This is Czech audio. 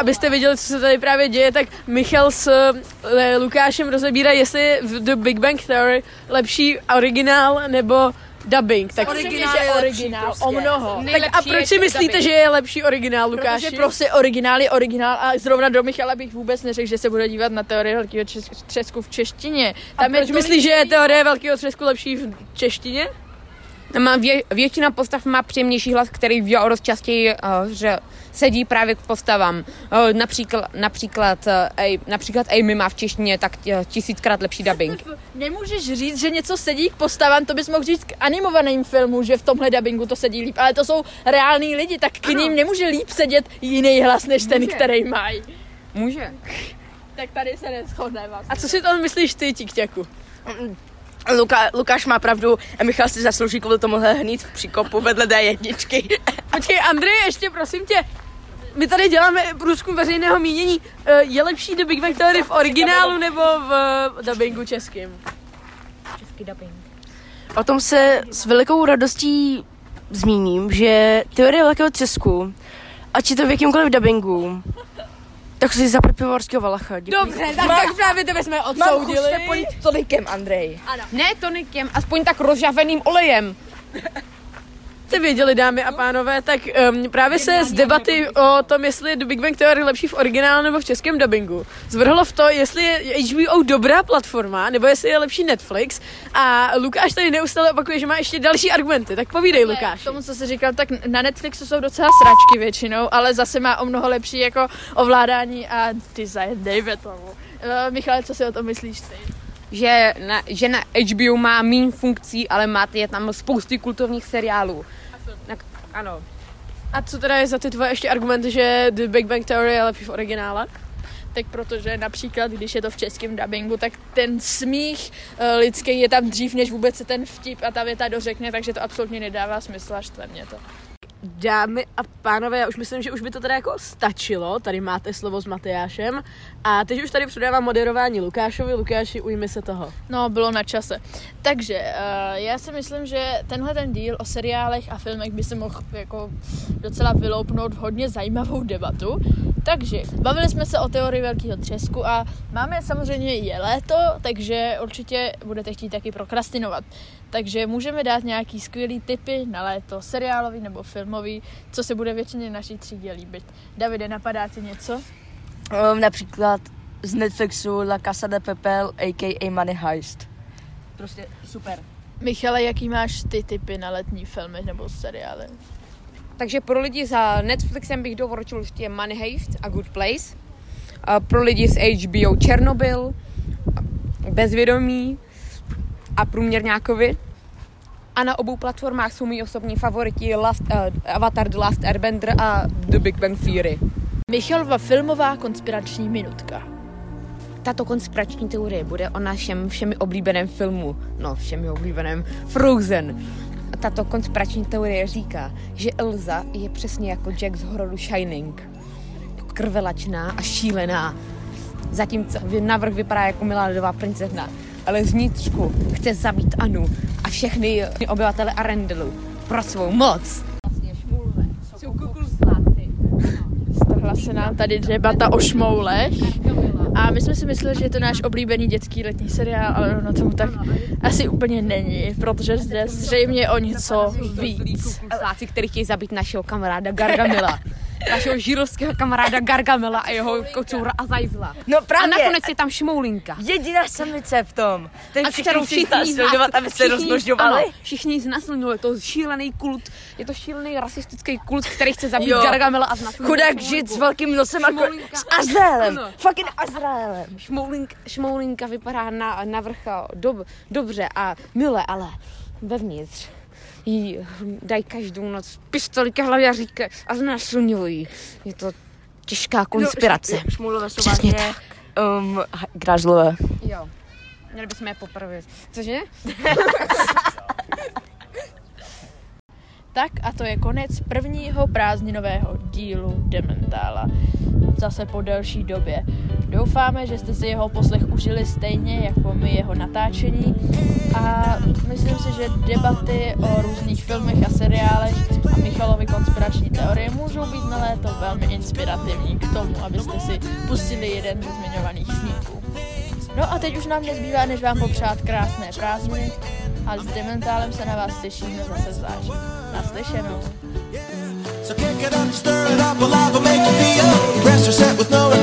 abyste viděli, co se tady právě děje, tak Michal s eh, Lukášem rozebírají, jestli je v The Big Bang Theory lepší originál nebo dubbing. Tak Originál že je lepší originál, prostě. o mnoho. Tak Nejlepší a proč je si myslíte, dubbing. že je lepší originál, Lukáši? Protože prostě originál je originál a zrovna do Michala bych vůbec neřekl, že se bude dívat na teorii velkého třesku v češtině. a Tam je proč myslíš, že je teorie velkého třesku lepší v češtině? Má vě, většina postav má příjemnější hlas, který v dost častěji uh, že sedí právě k postavám. Uh, například, například, uh, ej, například Amy má v češtině tak uh, tisíckrát lepší dubbing. Nemůžeš říct, že něco sedí k postavám, to bys mohl říct k animovaným filmu, že v tomhle dubbingu to sedí líp, ale to jsou reální lidi, tak k ním nemůže líp sedět jiný hlas, než ten, Může. který mají. Může. Tak tady se neschodneme. A co si to myslíš ty, Tikťaku? Luka, Lukáš má pravdu a Michal si zaslouží kvůli tomuhle hnít v příkopu vedle D1. Počkej, Andrej, ještě prosím tě, my tady děláme průzkum veřejného mínění. Eh, Je lepší The Big Bang Theory v originálu nebo v eh, dubbingu českým? Český dubbing. O tom se s velikou radostí zmíním, že teorie velkého třesku, ať je to v jakýmkoliv dubbingu, tak si zapr pivovarského valacha. Děkuji. Dobře, tak, tak právě tebe jsme odsoudili. polít tolikem, Andrej. Ne tonikem, aspoň tak rozžaveným olejem. Jste věděli, dámy a pánové, tak um, právě se z debaty o tom, jestli je The Big Bang Theory lepší v originálu nebo v českém dubbingu, zvrhlo v to, jestli je HBO dobrá platforma, nebo jestli je lepší Netflix. A Lukáš tady neustále opakuje, že má ještě další argumenty. Tak povídej, Lukáš. K tomu, co jsi říkal, tak na Netflixu jsou docela sračky většinou, ale zase má o mnoho lepší jako ovládání a design, dejme tomu. Uh, Michale, co si o tom myslíš ty? Že na, že na HBO má méně funkcí, ale máte je tam spousty kultovních seriálů. Tak, ano. A co teda je za ty tvoje ještě argumenty, že The Big Bang Theory je lepší v originále? Tak protože například, když je to v českém dubbingu, tak ten smích uh, lidský je tam dřív, než vůbec se ten vtip a ta věta dořekne, takže to absolutně nedává smysl a štve mě to. Dámy a pánové, já už myslím, že už by to teda jako stačilo. Tady máte slovo s Matyášem. A teď už tady předávám moderování Lukášovi. Lukáši, ujmi se toho. No, bylo na čase. Takže uh, já si myslím, že tenhle ten díl o seriálech a filmech by se mohl jako docela vyloupnout v hodně zajímavou debatu. Takže bavili jsme se o teorii velkého třesku a máme samozřejmě je léto, takže určitě budete chtít taky prokrastinovat. Takže můžeme dát nějaký skvělý tipy na léto, seriálový nebo filmový, co se bude většině naší třídě líbit. Davide, napadá ti něco? Um, například z Netflixu La Casa de Papel, a.k.a. Money Heist. Prostě super. Michale, jaký máš ty typy na letní filmy nebo seriály? Takže pro lidi za Netflixem bych doporučil ještě Money Heist a Good Place. A pro lidi z HBO Černobyl, Bezvědomí a Průměrňákovi. A na obou platformách jsou mý osobní favoriti Last, uh, Avatar The Last Airbender a The Big Bang Theory. Michalova filmová konspirační minutka. Tato konspirační teorie bude o našem všemi oblíbeném filmu, no všemi oblíbeném Frozen. Tato konspirační teorie říká, že Elsa je přesně jako Jack z hororu Shining. Krvelačná a šílená. Zatímco navrh vypadá jako milá ledová princezna, ale zvnitřku chce zabít Anu a všechny obyvatele Arendelu pro svou moc. Vlastně šmulve jsou kukulsláci. Strhla se nám tady debata o šmoulech. A my jsme si mysleli, že je to náš oblíbený dětský letní seriál, ale na tomu tak asi úplně není, protože zde zřejmě o něco víc. Kukulsláci, který chtějí zabít našeho kamaráda Gargamela. Našeho židovského kamaráda Gargamela a jeho kocoura Azajzla. No A právě, nakonec je tam šmoulinka. jediná samice v tom. Ten A kterou všichni z nás, aby se všichni- rozmnožovali. Všichni znasilňují, je to šílený kult, je to šílený rasistický kult, který chce zabít Jo. Gargamela a znasilňuje Chudák žid s velkým nosem jako Šmoulinka. s Azraelem. Ano. Fucking Azraelem. Šmoulink, šmoulinka vypadá na, na vrcha dob, dobře a milé, ale vevnitř jí dají každou noc pistoli ke hlavě a říkají a znásilňují. Je to těžká konspirace. No, Šmulové jsou Přesně vlastně um, gražlové. Jo. Měli bychom je popravit. Cože? Tak a to je konec prvního prázdninového dílu Dementála. zase po delší době. Doufáme, že jste si jeho poslech užili stejně jako my jeho natáčení a myslím si, že debaty o různých filmech a seriálech a Michalovi konspirační teorie můžou být na léto velmi inspirativní k tomu, abyste si pustili jeden ze zmiňovaných snímků. No a teď už nám nezbývá, než vám popřát krásné prázdniny a s Dementálem se na vás těšíme zase zvlášť. Naslyšenou. So up, stir it up, and make you feel. Rest set with no